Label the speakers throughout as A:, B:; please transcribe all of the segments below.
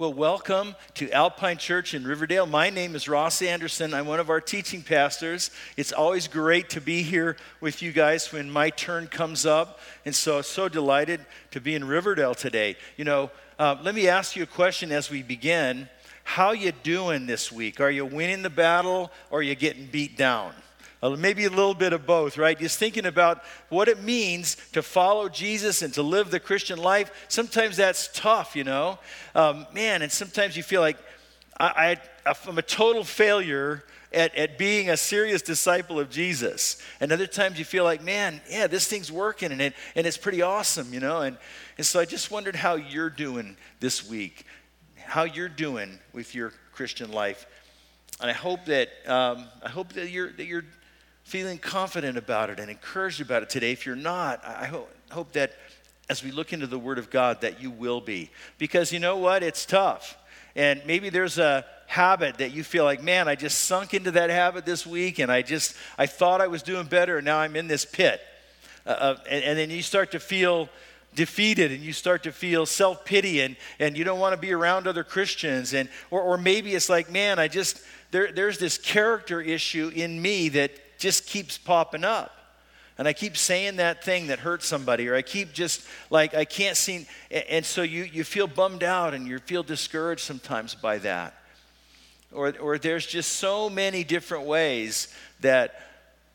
A: Well, welcome to Alpine Church in Riverdale. My name is Ross Anderson. I'm one of our teaching pastors. It's always great to be here with you guys when my turn comes up. And so, so delighted to be in Riverdale today. You know, uh, let me ask you a question as we begin. How you doing this week? Are you winning the battle or are you getting beat down? maybe a little bit of both, right? Just thinking about what it means to follow Jesus and to live the Christian life. Sometimes that's tough, you know? Um, man, and sometimes you feel like I, I, I'm a total failure at, at being a serious disciple of Jesus. And other times you feel like, man, yeah, this thing's working and, it, and it's pretty awesome, you know? And, and so I just wondered how you're doing this week, how you're doing with your Christian life. And I hope that, um, I hope that, you're, that you're feeling confident about it and encouraged about it today. If you're not, I hope, hope that as we look into the Word of God, that you will be. Because you know what? It's tough. And maybe there's a habit that you feel like, man, I just sunk into that habit this week and I just, I thought I was doing better and now I'm in this pit. Uh, uh and, and then you start to feel defeated and you start to feel self-pity and, and you don't want to be around other christians and or, or maybe it's like man i just there, there's this character issue in me that just keeps popping up. And I keep saying that thing that hurts somebody, or I keep just like, I can't seem, and so you, you feel bummed out and you feel discouraged sometimes by that. Or, or there's just so many different ways that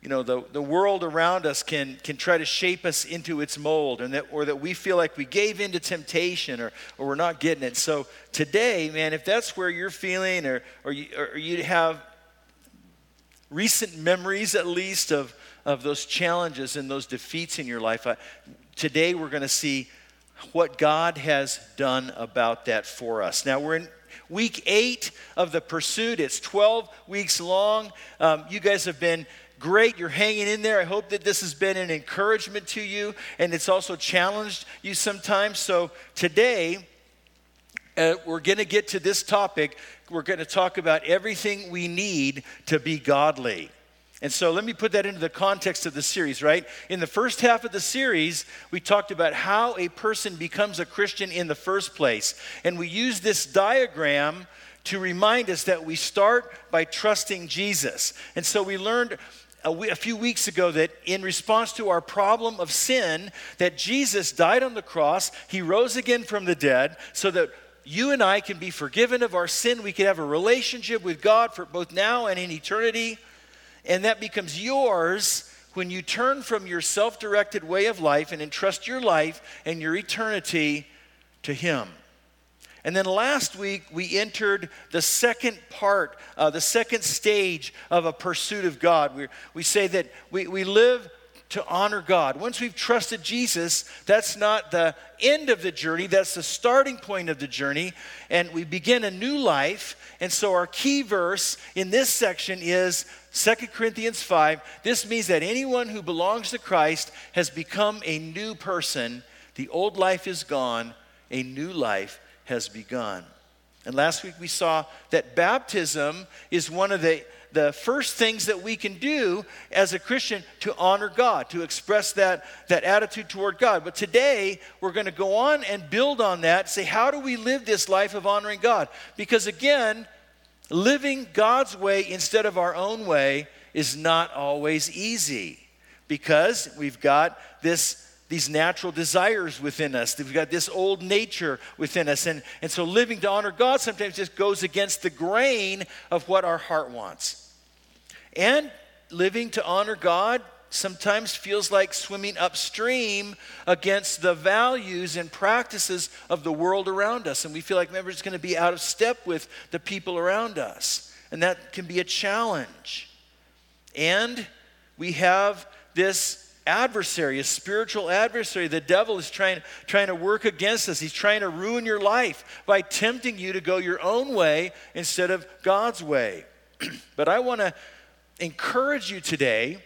A: you know, the, the world around us can, can try to shape us into its mold, and that, or that we feel like we gave in to temptation or, or we're not getting it. So today, man, if that's where you're feeling or, or, you, or you have recent memories, at least, of, of those challenges and those defeats in your life. I, uh, today, we're going to see what God has done about that for us. Now, we're in week eight of the pursuit, it's 12 weeks long. Um, you guys have been great. You're hanging in there. I hope that this has been an encouragement to you and it's also challenged you sometimes. So today, uh, we're going to get to this topic. We're going to talk about everything we need to be godly. And so let me put that into the context of the series, right? In the first half of the series, we talked about how a person becomes a Christian in the first place. And we used this diagram to remind us that we start by trusting Jesus. And so we learned a, few weeks ago that in response to our problem of sin that jesus died on the cross he rose again from the dead so that you and I can be forgiven of our sin. We can have a relationship with God for both now and in eternity. And that becomes yours when you turn from your self directed way of life and entrust your life and your eternity to Him. And then last week, we entered the second part, uh, the second stage of a pursuit of God. we we say that we, we live to honor God. Once we've trusted Jesus, that's not the end of the journey, that's the starting point of the journey, and we begin a new life. And so our key verse in this section is 2 Corinthians 5. This means that anyone who belongs to Christ has become a new person. The old life is gone, a new life has begun. And last week we saw that baptism is one of the the first things that we can do as a Christian to honor God, to express that, that attitude toward God. But today, we're going to go on and build on that, say, how do we live this life of honoring God? Because again, living God's way instead of our own way is not always easy because we've got this these natural desires within us. We've got this old nature within us. And, and so living to honor God sometimes just goes against the grain of what our heart wants. And living to honor God sometimes feels like swimming upstream against the values and practices of the world around us. And we feel like we're just going to be out of step with the people around us. And that can be a challenge. And we have this adversary, a spiritual adversary. The devil is trying, trying to work against us. He's trying to ruin your life by tempting you to go your own way instead of God's way. but I want to encourage you today,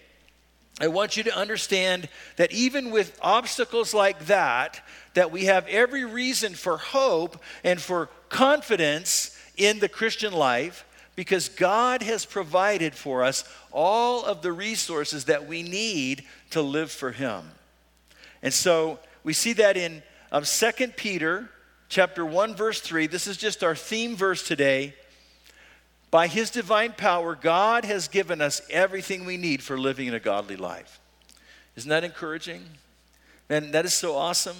A: I want you to understand that even with obstacles like that, that we have every reason for hope and for confidence in the Christian life because God has provided for us all of the resources that we need to live for him. And so we see that in um, 2 Peter chapter 1 verse 3. This is just our theme verse today. By His divine power, God has given us everything we need for living in a godly life. Isn't that encouraging? Man, that is so awesome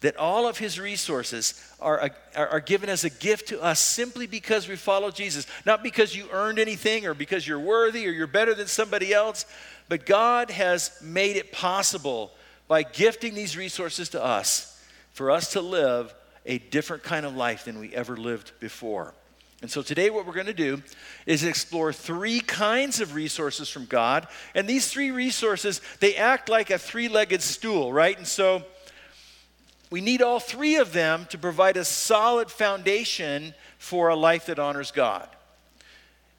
A: that all of his resources are, are, are, given as a gift to us simply because we follow Jesus. Not because you earned anything or because you're worthy or you're better than somebody else, but God has made it possible by gifting these resources to us for us to live a different kind of life than we ever lived before. And so today, what we're going to do is explore three kinds of resources from God. And these three resources, they act like a three legged stool, right? And so we need all three of them to provide a solid foundation for a life that honors God.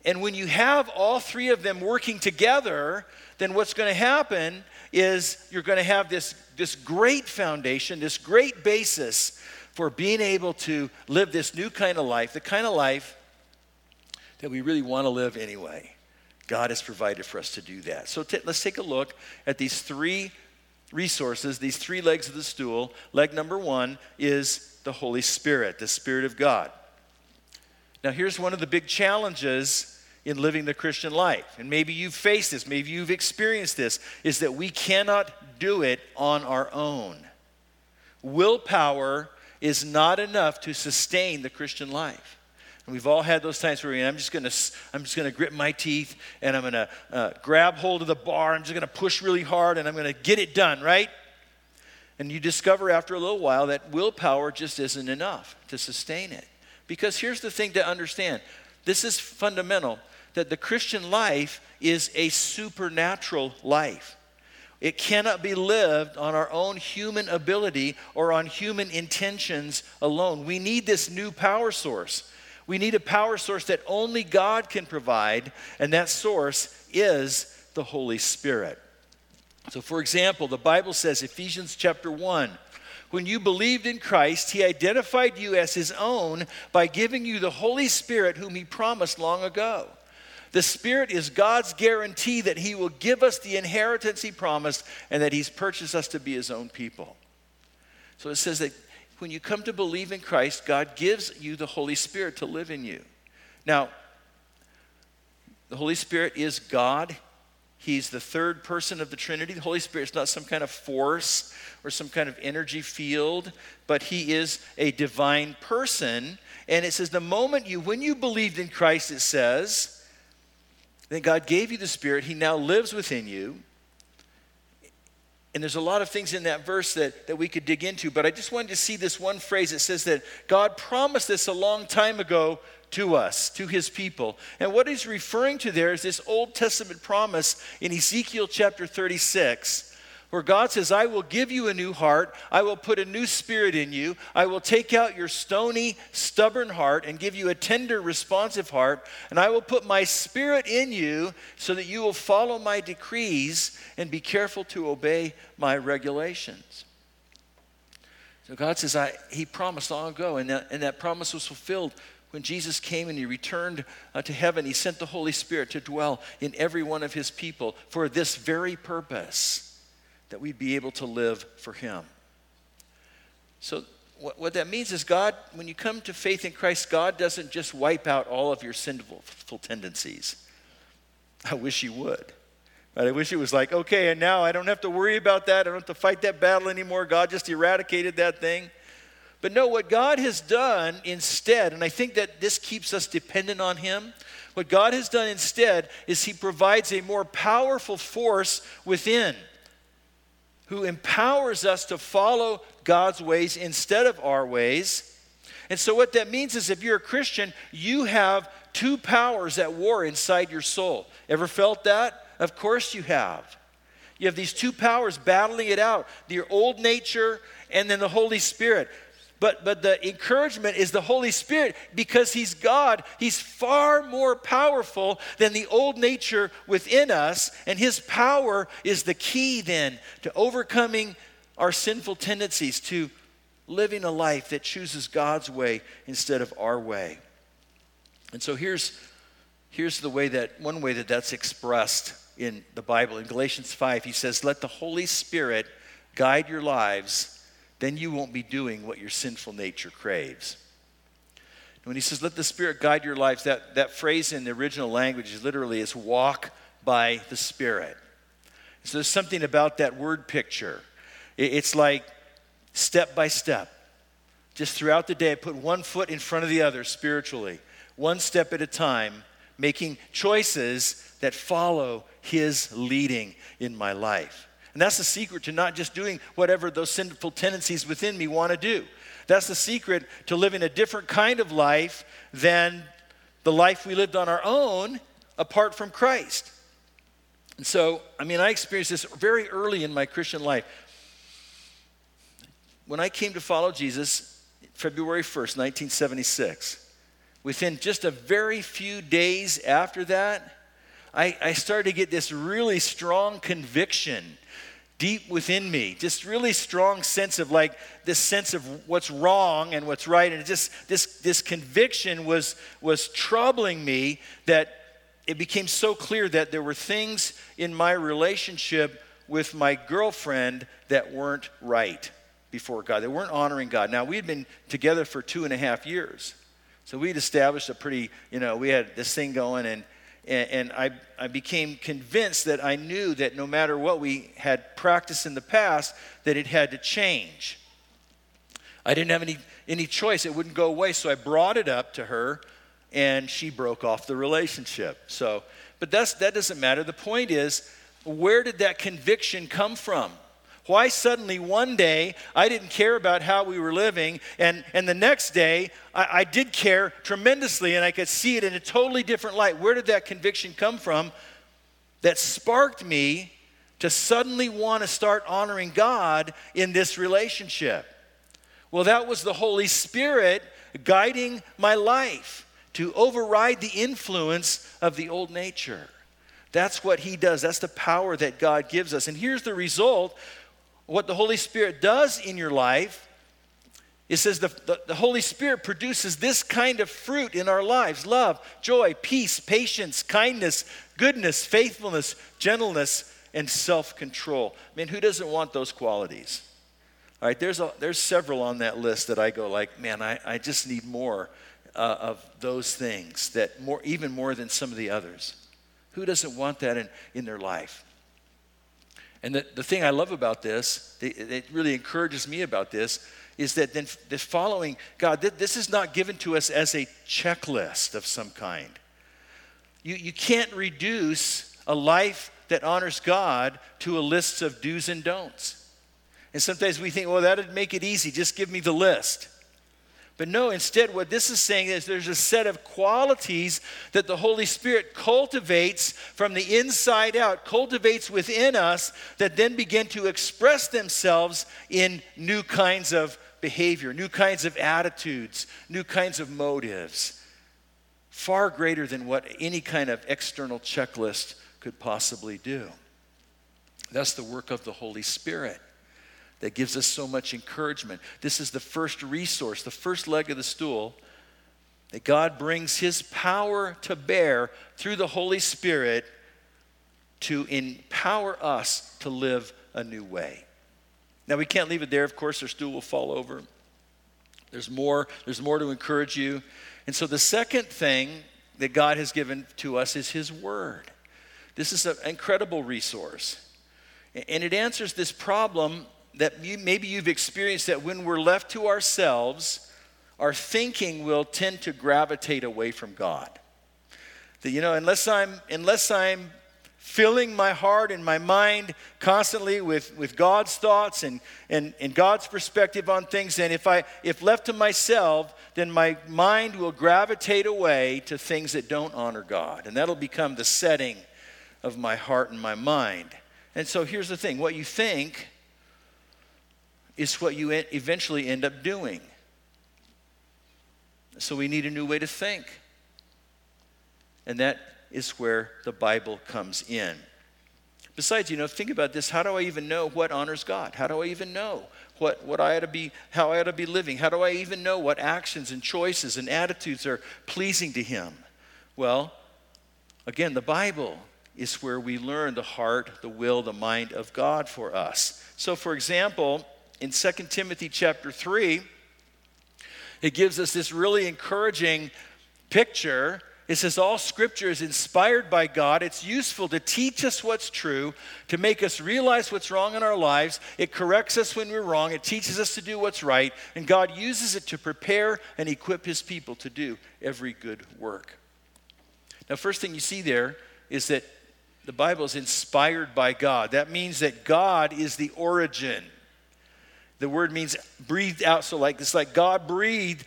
A: And when you have all three of them working together, then what's going to happen is you're going to have this, this great foundation, this great basis for being able to live this new kind of life, the kind of life that we really want to live anyway. God has provided for us to do that. So t- let's take a look at these three resources, these three legs of the stool. Leg number one is the Holy Spirit, the Spirit of God. Now, here's one of the big challenges in living the Christian life, and maybe you've faced this, maybe you've experienced this, is that we cannot do it on our own. Willpower is not enough to sustain the Christian life. And we've all had those times where I'm just going to I'm just going to grit my teeth and I'm going to uh, grab hold of the bar. I'm just going to push really hard and I'm going to get it done, right? And you discover after a little while that willpower just isn't enough to sustain it. Because here's the thing to understand. This is fundamental that the Christian life is a supernatural life. It cannot be lived on our own human ability or on human intentions alone. We need this new power source. We need a power source that only God can provide, and that source is the Holy Spirit. So, for example, the Bible says, Ephesians chapter 1, when you believed in Christ, he identified you as his own by giving you the Holy Spirit, whom he promised long ago. The Spirit is God's guarantee that He will give us the inheritance He promised and that He's purchased us to be His own people. So it says that when you come to believe in Christ, God gives you the Holy Spirit to live in you. Now, the Holy Spirit is God. He's the third person of the Trinity. The Holy Spirit is not some kind of force or some kind of energy field, but He is a divine person. And it says, the moment you, when you believed in Christ, it says, then God gave you the Spirit. He now lives within you. And there's a lot of things in that verse that, that we could dig into, but I just wanted to see this one phrase. It says that God promised this a long time ago to us, to his people. And what he's referring to there is this Old Testament promise in Ezekiel chapter 36 where God says, I will give you a new heart. I will put a new spirit in you. I will take out your stony, stubborn heart and give you a tender, responsive heart. And I will put my spirit in you so that you will follow my decrees and be careful to obey my regulations. So God says, I, He promised long ago, and that, and that promise was fulfilled when Jesus came and he returned uh, to heaven, he sent the Holy Spirit to dwell in every one of his people for this very purpose that we'd be able to live for Him. So, what, what that means is, God, when you come to faith in Christ, God doesn't just wipe out all of your sinful tendencies. I wish He would. but I wish it was like, okay, and now I don't have to worry about that. I don't have to fight that battle anymore. God just eradicated that thing. But no, what God has done instead, and I think that this keeps us dependent on Him, what God has done instead is He provides a more powerful force within who empowers us to follow God's ways instead of our ways. And so, what that means is if you're a Christian, you have two powers at war inside your soul. Ever felt that? Of course, you have. You have these two powers battling it out your old nature and then the Holy Spirit but, but the encouragement is the Holy Spirit because He's God. He's far more powerful than the old nature within us. And His power is the key then to overcoming our sinful tendencies, to living a life that chooses God's way instead of our way. And so here's, here's the way that, one way that that's expressed in the Bible. In Galatians 5, he says, Let the Holy Spirit guide your lives then you won't be doing what your sinful nature craves. When he says, let the Spirit guide your lives, that, that phrase in the original language is literally is walk by the Spirit. So there's something about that word picture. It's like step by step. Just throughout the day, put one foot in front of the other spiritually, one step at a time, making choices that follow His leading in my life. And that's the secret to not just doing whatever those sinful tendencies within me want to do. That's the secret to living a different kind of life than the life we lived on our own apart from Christ. And so, I mean, I experienced this very early in my Christian life. When I came to follow Jesus, February 1st, 1976, within just a very few days after that, I, I started to get this really strong conviction deep within me, just really strong sense of like this sense of what's wrong and what's right. And just this, this conviction was, was troubling me that it became so clear that there were things in my relationship with my girlfriend that weren't right before God. They weren't honoring God. Now, we had been together for two and a half years. So we'd established a pretty, you know, we had this thing going, and, and, and I, I became convinced that I knew that no matter what we had practiced in the past, that it had to change. I didn't have any, any choice. It wouldn't go away. So I brought it up to her, and she broke off the relationship. So, but that's, that doesn't matter. The point is, where did that conviction come from? Why suddenly one day I didn't care about how we were living, and, and the next day I, I did care tremendously and I could see it in a totally different light? Where did that conviction come from that sparked me to suddenly want to start honoring God in this relationship? Well, that was the Holy Spirit guiding my life to override the influence of the old nature. That's what he does. That's the power that God gives us. And here's the result what the Holy Spirit does in your life, it says the, the, the, Holy Spirit produces this kind of fruit in our lives love, joy, peace, patience, kindness, goodness, faithfulness, gentleness, and self control. I mean, who doesn't want those qualities? All right, there's, a, there's several on that list that I go like, man, I, I just need more uh, of those things, that more, even more than some of the others. Who doesn't want that in, in their life? And the, the thing I love about this, it, it really encourages me about this, is that then the following God, th- this is not given to us as a checklist of some kind. You, you can't reduce a life that honors God to a list of do's and don'ts. And sometimes we think, well, that'd make it easy. Just give me the list. But no, instead, what this is saying is there's a set of qualities that the Holy Spirit cultivates from the inside out, cultivates within us, that then begin to express themselves in new kinds of behavior, new kinds of attitudes, new kinds of motives. Far greater than what any kind of external checklist could possibly do. That's the work of the Holy Spirit that gives us so much encouragement. This is the first resource, the first leg of the stool that God brings His power to bear through the Holy Spirit to empower us to live a new way. Now, we can't leave it there, of course, our stool will fall over. There's more, there's more to encourage you. And so, the second thing that God has given to us is His Word. This is an incredible resource. And it answers this problem that you, maybe you've experienced that when we're left to ourselves, our thinking will tend to gravitate away from God. That, you know, unless I'm, unless I'm filling my heart and my mind constantly with, with God's thoughts and, and, and God's perspective on things. And if I if left to myself, then my mind will gravitate away to things that don't honor God. And that'll become the setting of my heart and my mind. And so here's the thing what you think is what you eventually end up doing. So we need a new way to think. And that is where the Bible comes in. Besides, you know, think about this. How do I even know what honors God? How do I even know what, what I ought to be, how I ought to be living? How do I even know what actions and choices and attitudes are pleasing to Him? Well, again, the Bible is where we learn the heart, the will, the mind of God for us. So, for example, in 2 Timothy chapter 3, it gives us this really encouraging picture. It says, All scripture is inspired by God. It's useful to teach us what's true, to make us realize what's wrong in our lives. It corrects us when we're wrong. It teaches us to do what's right. And God uses it to prepare and equip his people to do every good work. Now, first thing you see there is that the Bible is inspired by God. That means that God is the origin the word means breathed out. So like it's like God breathed,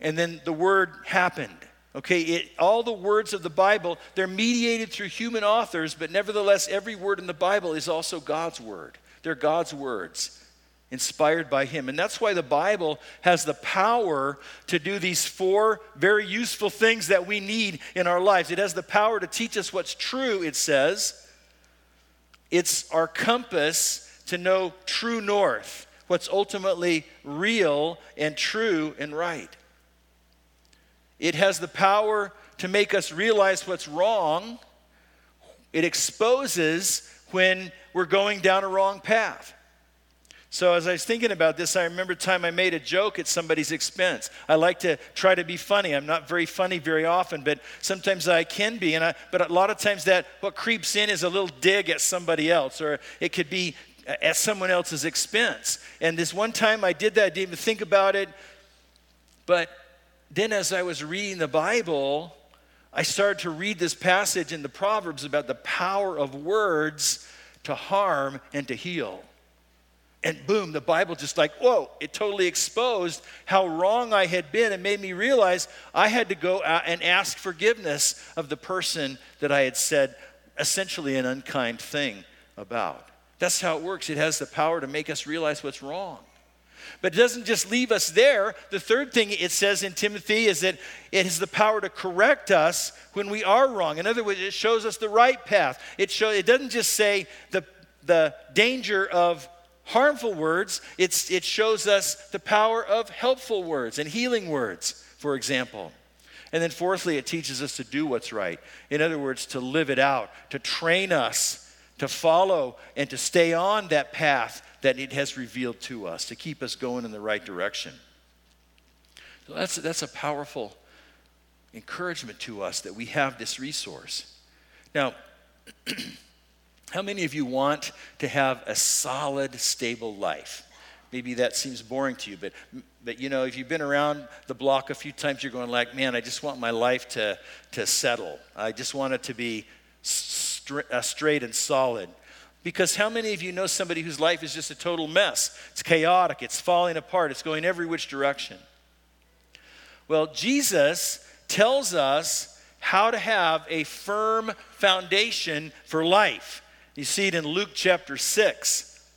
A: and then the word happened. Okay, it, all the words of the Bible, they're mediated through human authors, but nevertheless, every word in the Bible is also God's word. They're God's words, inspired by Him. And that's why the Bible has the power to do these four very useful things that we need in our lives. It has the power to teach us what's true, it says. It's our compass to know true north what's ultimately real and true and right. It has the power to make us realize what's wrong. It exposes when we're going down a wrong path. So, as I was thinking about this, I remember a time I made a joke at somebody's expense. I like to try to be funny. I'm not very funny very often, but sometimes I can be. And I, but a lot of times, that what creeps in is a little dig at somebody else, or it could be at someone else's expense. And this one time I did that, I didn't even think about it. But then as I was reading the Bible, I started to read this passage in the Proverbs about the power of words to harm and to heal. And boom, the Bible just like, whoa, it totally exposed how wrong I had been and made me realize I had to go out and ask forgiveness of the person that I had said essentially an unkind thing about. That's how it works. It has the power to make us realize what's wrong. But it doesn't just leave us there. The third thing it says in Timothy is that it has the power to correct us when we are wrong. In other words, it shows us the right path. It, show, it doesn't just say the, the danger of harmful words, it's, it shows us the power of helpful words and healing words, for example. And then, fourthly, it teaches us to do what's right. In other words, to live it out, to train us to follow and to stay on that path that it has revealed to us, to keep us going in the right direction. So that's, that's a powerful encouragement to us that we have this resource. Now, how many of you want to have a solid, stable life? Maybe that seems boring to you, but, but you know, if you've been around the block a few times, you're going like, man, I just want my life to, to settle. I just want it to be uh, straight and solid. Because how many of you know somebody whose life is just a total mess? It's chaotic, it's falling apart, it's going every which direction. Well, Jesus tells us how to have a firm foundation for life. You see it in Luke chapter 6.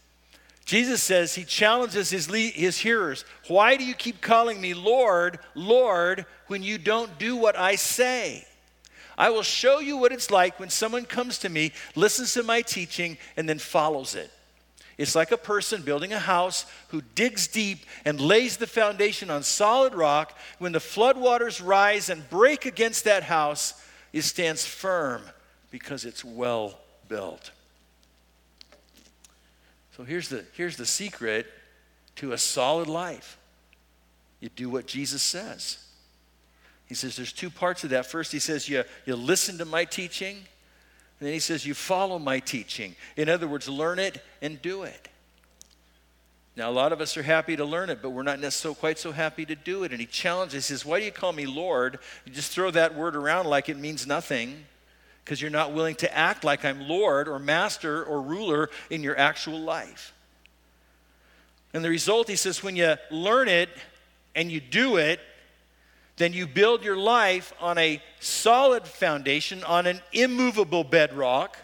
A: Jesus says, He challenges his, le- his hearers. Why do you keep calling me Lord, Lord, when you don't do what I say? I will show you what it's like when someone comes to me, listens to my teaching, and then follows it. It's like a person building a house who digs deep and lays the foundation on solid rock. When the floodwaters rise and break against that house, it stands firm because it's well built. So here's the, here's the secret to a solid life you do what Jesus says. He says there's two parts of that. First, he says you, you listen to my teaching, and then he says you follow my teaching. In other words, learn it and do it. Now, a lot of us are happy to learn it, but we're not necessarily quite so happy to do it. And he challenges, he says, Why do you call me Lord? You just throw that word around like it means nothing because you're not willing to act like I'm Lord or master or ruler in your actual life. And the result, he says, when you learn it and you do it, then you build your life on a solid foundation, on an immovable bedrock.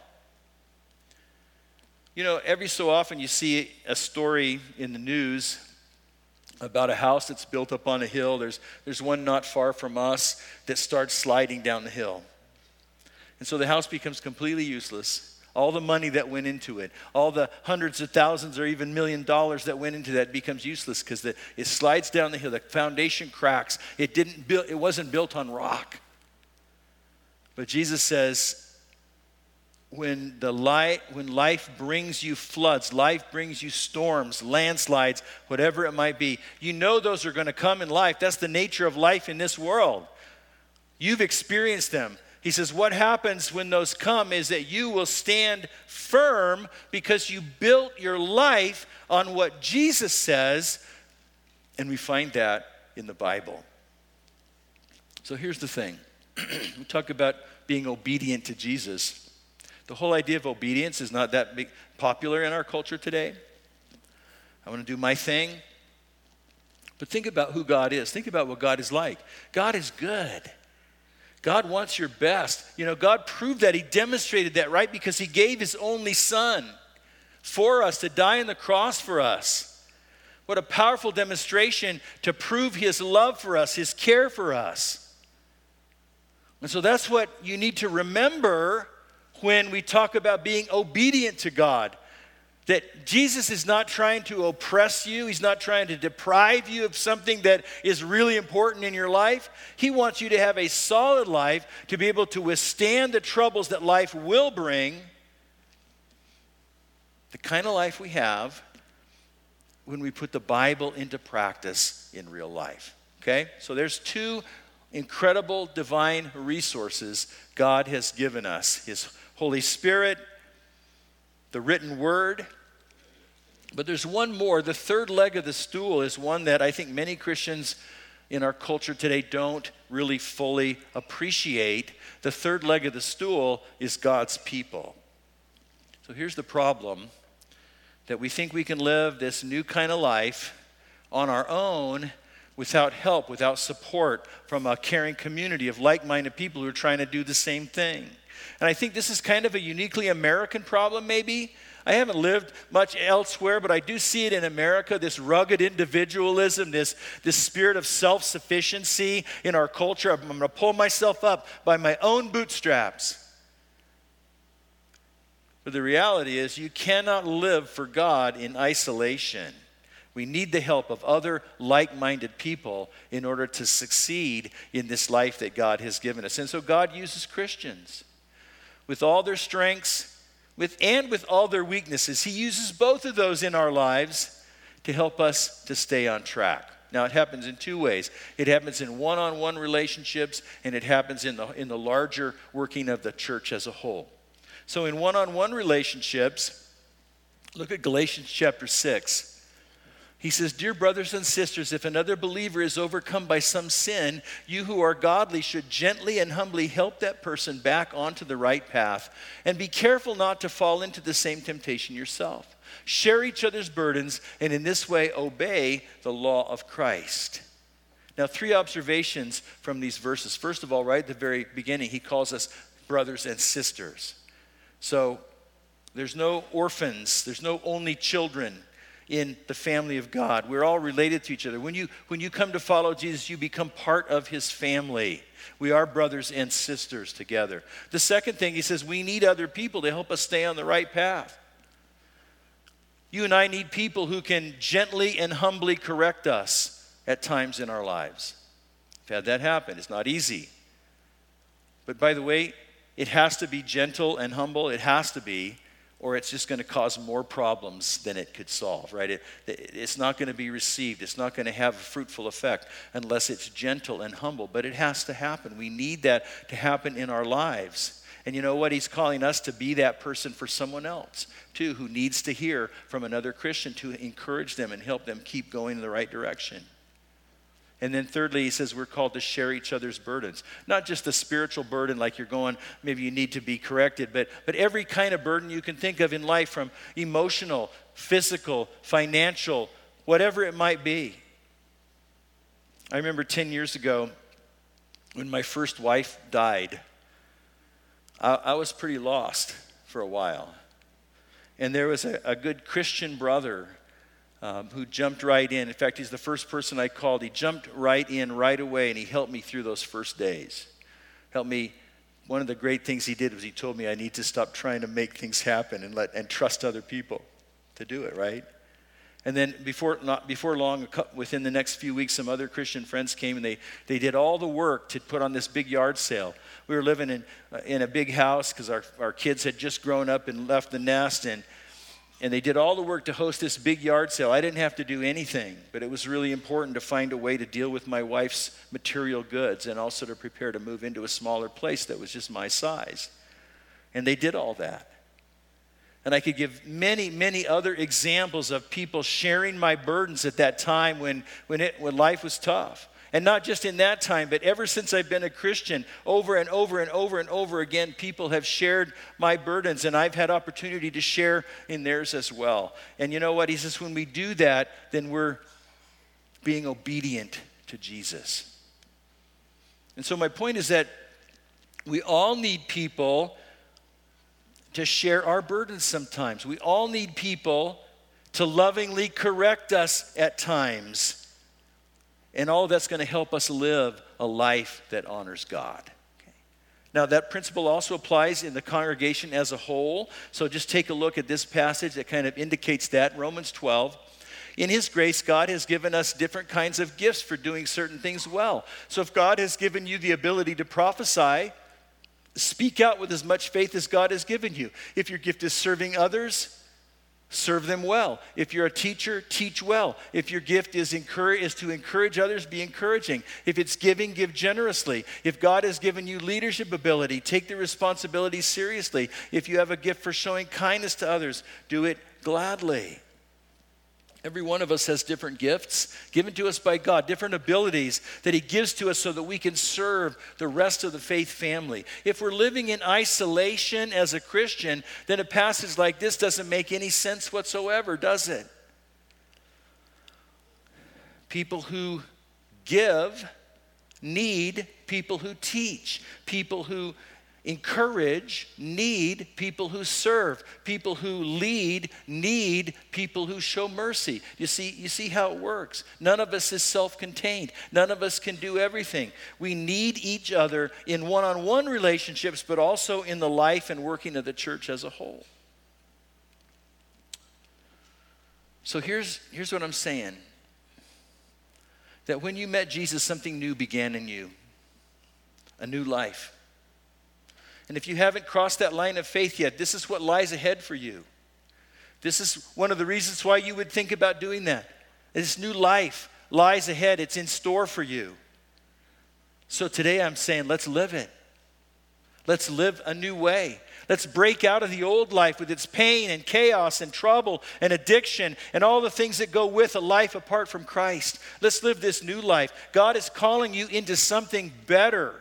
A: You know, every so often you see a story in the news about a house that's built up on a hill. There's, there's one not far from us that starts sliding down the hill. And so the house becomes completely useless. All the money that went into it, all the hundreds of thousands or even million dollars that went into that becomes useless because it slides down the hill. The foundation cracks. It didn't build, it wasn't built on rock. But Jesus says, when the light, when life brings you floods, life brings you storms, landslides, whatever it might be, you know those are going to come in life. That's the nature of life in this world. You've experienced them. He says, What happens when those come is that you will stand firm because you built your life on what Jesus says. And we find that in the Bible. So here's the thing we talk about being obedient to Jesus. The whole idea of obedience is not that big, popular in our culture today. I want to do my thing. But think about who God is. Think about what God is like. God is good. God wants your best. You know, God proved that. He demonstrated that, right? Because He gave His only Son for us to die on the cross for us. What a powerful demonstration to prove His love for us, His care for us. And so that's what you need to remember when we talk about being obedient to God that Jesus is not trying to oppress you, He's not trying to deprive you of something that is really important in your life. He wants you to have a solid life to be able to withstand the troubles that life will bring. The kind of life we have when we put the Bible into practice in real life. Okay? So there's two incredible divine resources God has given us His Holy Spirit, the written word, but there's one more. The third leg of the stool is one that I think many Christians in our culture today don't really fully appreciate. The third leg of the stool is God's people. So here's the problem that we think we can live this new kind of life on our own without help, without support from a caring community of like minded people who are trying to do the same thing. And I think this is kind of a uniquely American problem, maybe, I haven't lived much elsewhere, but I do see it in America this rugged individualism, this, this spirit of self sufficiency in our culture. I'm going to pull myself up by my own bootstraps. But the reality is, you cannot live for God in isolation. We need the help of other like minded people in order to succeed in this life that God has given us. And so God uses Christians with all their strengths with, and with all their weaknesses. He uses both of those in our lives to help us to stay on track. Now, it happens in two ways it happens in one on one relationships, and it happens in the, in the larger working of the church as a whole. So, in one on one relationships, look at Galatians chapter 6. He says, Dear brothers and sisters, if another believer is overcome by some sin, you who are godly should gently and humbly help that person back onto the right path. And be careful not to fall into the same temptation yourself. Share each other's burdens, and in this way obey the law of Christ. Now, three observations from these verses. First of all, right at the very beginning, he calls us brothers and sisters. So, there's no orphans, there's no only children in the family of God. We're all related to each other. When you, when you come to follow Jesus, you become part of his family. We are brothers and sisters together. The second thing he says, we need other people to help us stay on the right path. You and I need people who can gently and humbly correct us at times in our lives. I've had that happen. It's not easy. But by the way, it has to be gentle and humble. It has to be or it's just going to cause more problems than it could solve, right? It, it's not going to be received. It's not going to have a fruitful effect unless it's gentle and humble, but it has to happen. We need that to happen in our lives. And you know what? He's calling us to be that person for someone else, too, who needs to hear from another Christian to encourage them and help them keep going in the right direction. And then thirdly, he says we're called to share each other's burdens. Not just the spiritual burden, like you're going, maybe you need to be corrected, but, but every kind of burden you can think of in life from emotional, physical, financial, whatever it might be. I remember 10 years ago when my first wife died, I, I was pretty lost for a while. And there was a, a good Christian brother um, who jumped right in. In fact, he's the first person I called. He jumped right in right away and he helped me through those first days. Helped me. One of the great things he did was he told me I need to stop trying to make things happen and, let, and trust other people to do it, right? And then before, not before long, within the next few weeks, some other Christian friends came and they, they did all the work to put on this big yard sale. We were living in, uh, in a big house because our, our kids had just grown up and left the nest, and and they did all the work to host this big yard sale. I didn't have to do anything, but it was really important to find a way to deal with my wife's material goods and also to prepare to move into a smaller place that was just my size. And they did all that. And I could give many, many other examples of people sharing my burdens at that time when, when, it, when life was tough. And not just in that time, but ever since I've been a Christian, over and over and over and over again, people have shared my burdens, and I've had opportunity to share in theirs as well. And you know what? He says, when we do that, then we're being obedient to Jesus. And so, my point is that we all need people to share our burdens sometimes. We all need people to lovingly correct us at times and all that's going to help us live a life that honors God. Now, that principle also applies in the congregation as a whole. So just take a look at this passage that kind of indicates that Romans 12. In His grace, God has given us different kinds of gifts for doing certain things well. So if God has given you the ability to prophesy, speak out with as much faith as God has given you. If your gift is serving others, serve them well. If you're a teacher, teach well. If your gift is, is to encourage others, be encouraging. If it's giving, give generously. If God has given you leadership ability, take the responsibility seriously. If you have a gift for showing kindness to others, do it gladly. Every one of us has different gifts given to us by God, different abilities that He gives to us so that we can serve the rest of the faith family. If we're living in isolation as a Christian, then a passage like this doesn't make any sense whatsoever, does it? People who give need people who teach, people who encourage, need people who serve, people who lead, need people who show mercy. You see, you see how it works. None of us is self-contained. None of us can do everything. We need each other in one-on-one relationships, but also in the life and working of the church as a whole. So here's, here's what I'm saying. That when you met Jesus, something new began in you, a new life and if you haven't crossed that line of faith yet, this is what lies ahead for you. This is one of the reasons why you would think about doing that. This new life lies ahead, it's in store for you. So today I'm saying, let's live it. Let's live a new way. Let's break out of the old life with its pain and chaos and trouble and addiction and all the things that go with a life apart from Christ. Let's live this new life. God is calling you into something better.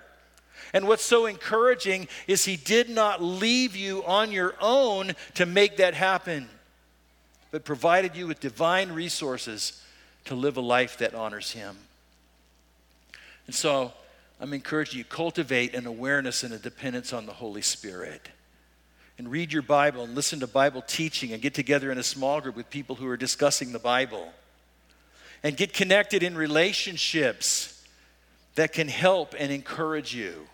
A: And what's so encouraging is He did not leave you on your own to make that happen, but provided you with divine resources to live a life that honors Him. And so I'm encouraging you cultivate an awareness and a dependence on the Holy Spirit. And read your Bible and listen to Bible teaching and get together in a small group with people who are discussing the Bible. And get connected in relationships that can help and encourage you.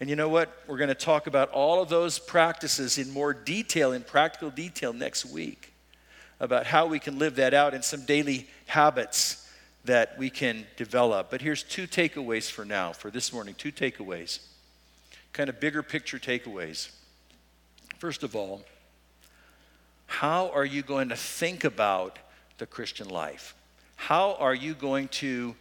A: And you know what? We're going to talk about all of those practices in more detail, in practical detail, next week about how we can live that out and some daily habits that we can develop. But here's two takeaways for now, for this morning two takeaways, kind of bigger picture takeaways. First of all, how are you going to think about the Christian life? How are you going to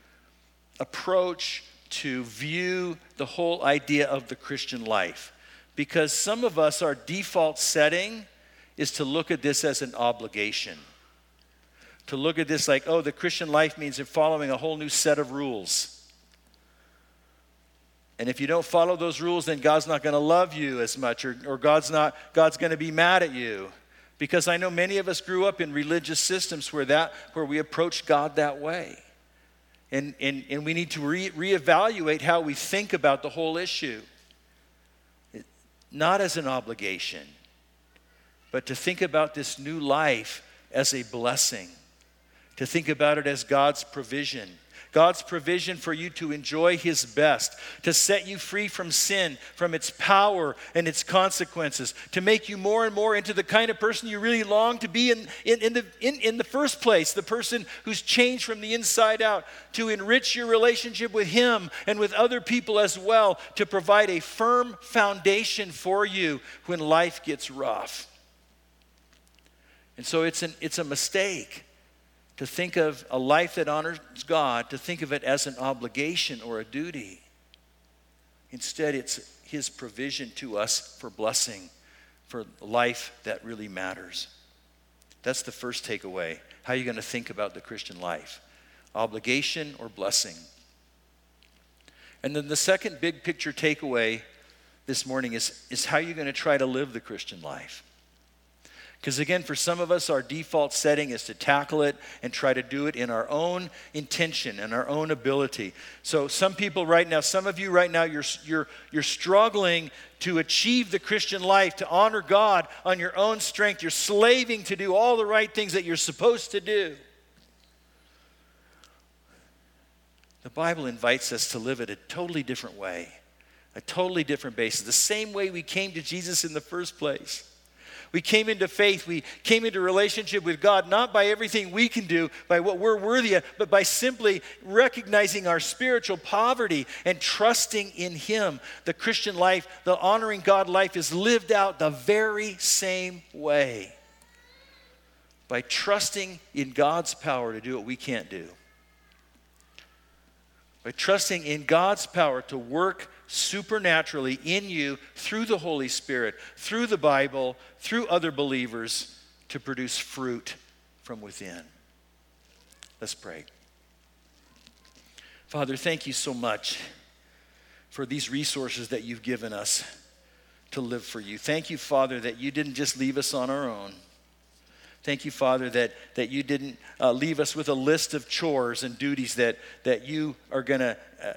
A: approach to view the whole idea of the Christian life. Because some of us, our default setting is to look at this as an obligation. To look at this like, oh, the Christian life means following a whole new set of rules. And if you don't follow those rules, then God's not going to love you as much, or, or God's, not, God's going to be mad at you. Because I know many of us grew up in religious systems where, that, where we approached God that way. And, and, and we need to re- reevaluate how we think about the whole issue. It, not as an obligation, but to think about this new life as a blessing, to think about it as God's provision God's provision for you to enjoy His best, to set you free from sin, from its power and its consequences, to make you more and more into the kind of person you really long to be in, in, in the, in, in the first place, the person who's changed from the inside out, to enrich your relationship with Him and with other people as well, to provide a firm foundation for you when life gets rough. And so it's, an, it's a mistake to think of a life that honors God, to think of it as an obligation or a duty. Instead, it's His provision to us for blessing, for life that really matters. That's the first takeaway. How are you going to think about the Christian life? Obligation or blessing? And then the second big picture takeaway this morning is, is how you're going to try to live the Christian life. Because again, for some of us, our default setting is to tackle it and try to do it in our own intention and our own ability. So, some people right now, some of you right now, you're, you're, you're struggling to achieve the Christian life, to honor God on your own strength. You're slaving to do all the right things that you're supposed to do. The Bible invites us to live it a totally different way, a totally different basis, the same way we came to Jesus in the first place. We came into faith. We came into relationship with God, not by everything we can do, by what we're worthy of, but by simply recognizing our spiritual poverty and trusting in Him. The Christian life, the honoring God life, is lived out the very same way by trusting in God's power to do what we can't do, by trusting in God's power to work supernaturally in you through the Holy Spirit, through the Bible, through other believers to produce fruit from within. Let's pray. Father, thank you so much for these resources that you've given us to live for you. Thank you, Father, that you didn't just leave us on our own. Thank you, Father, that, that you didn't uh, leave us with a list of chores and duties that, that you are going to uh,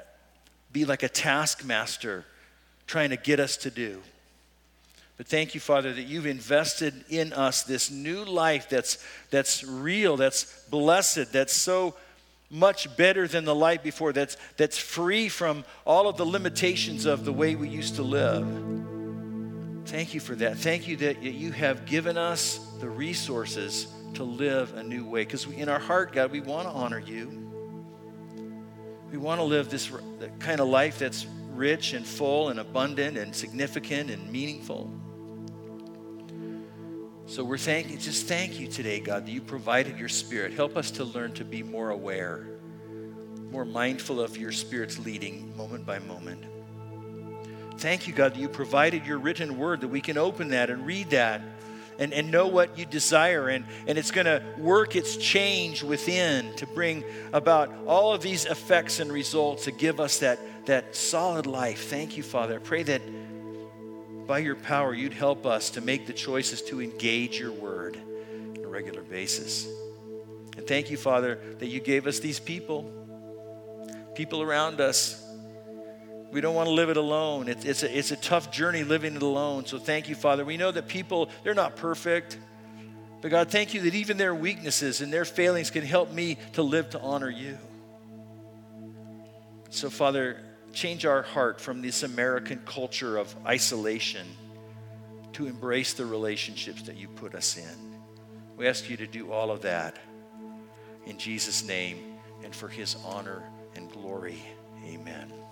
A: be like a taskmaster trying to get us to do. But thank you, Father, that you've invested in us this new life that's, that's real, that's blessed, that's so much better than the life before, that's, that's free from all of the limitations of the way we used to live. Thank you for that. Thank you that you have given us the resources to live a new way. Because in our heart, God, we want to honor you. We want to live this kind of life that's rich and full and abundant and significant and meaningful. So we're thanking, just thank you today, God, that you provided your spirit. Help us to learn to be more aware, more mindful of your spirit's leading moment by moment. Thank you, God, that you provided your written word, that we can open that and read that and, and know what you desire. And, and it's going to work its change within to bring about all of these effects and results to give us that, that solid life. Thank you, Father. I pray that by your power, you'd help us to make the choices to engage your word on a regular basis. And thank you, Father, that you gave us these people, people around us we don't want to live it alone. It's, it's, a, it's a tough journey living it alone. So thank you, Father. We know that people, they're not perfect. But God, thank you that even their weaknesses and their failings can help me to live to honor you. So, Father, change our heart from this American culture of isolation to embrace the relationships that you put us in. We ask you to do all of that in Jesus' name and for his honor and glory. Amen.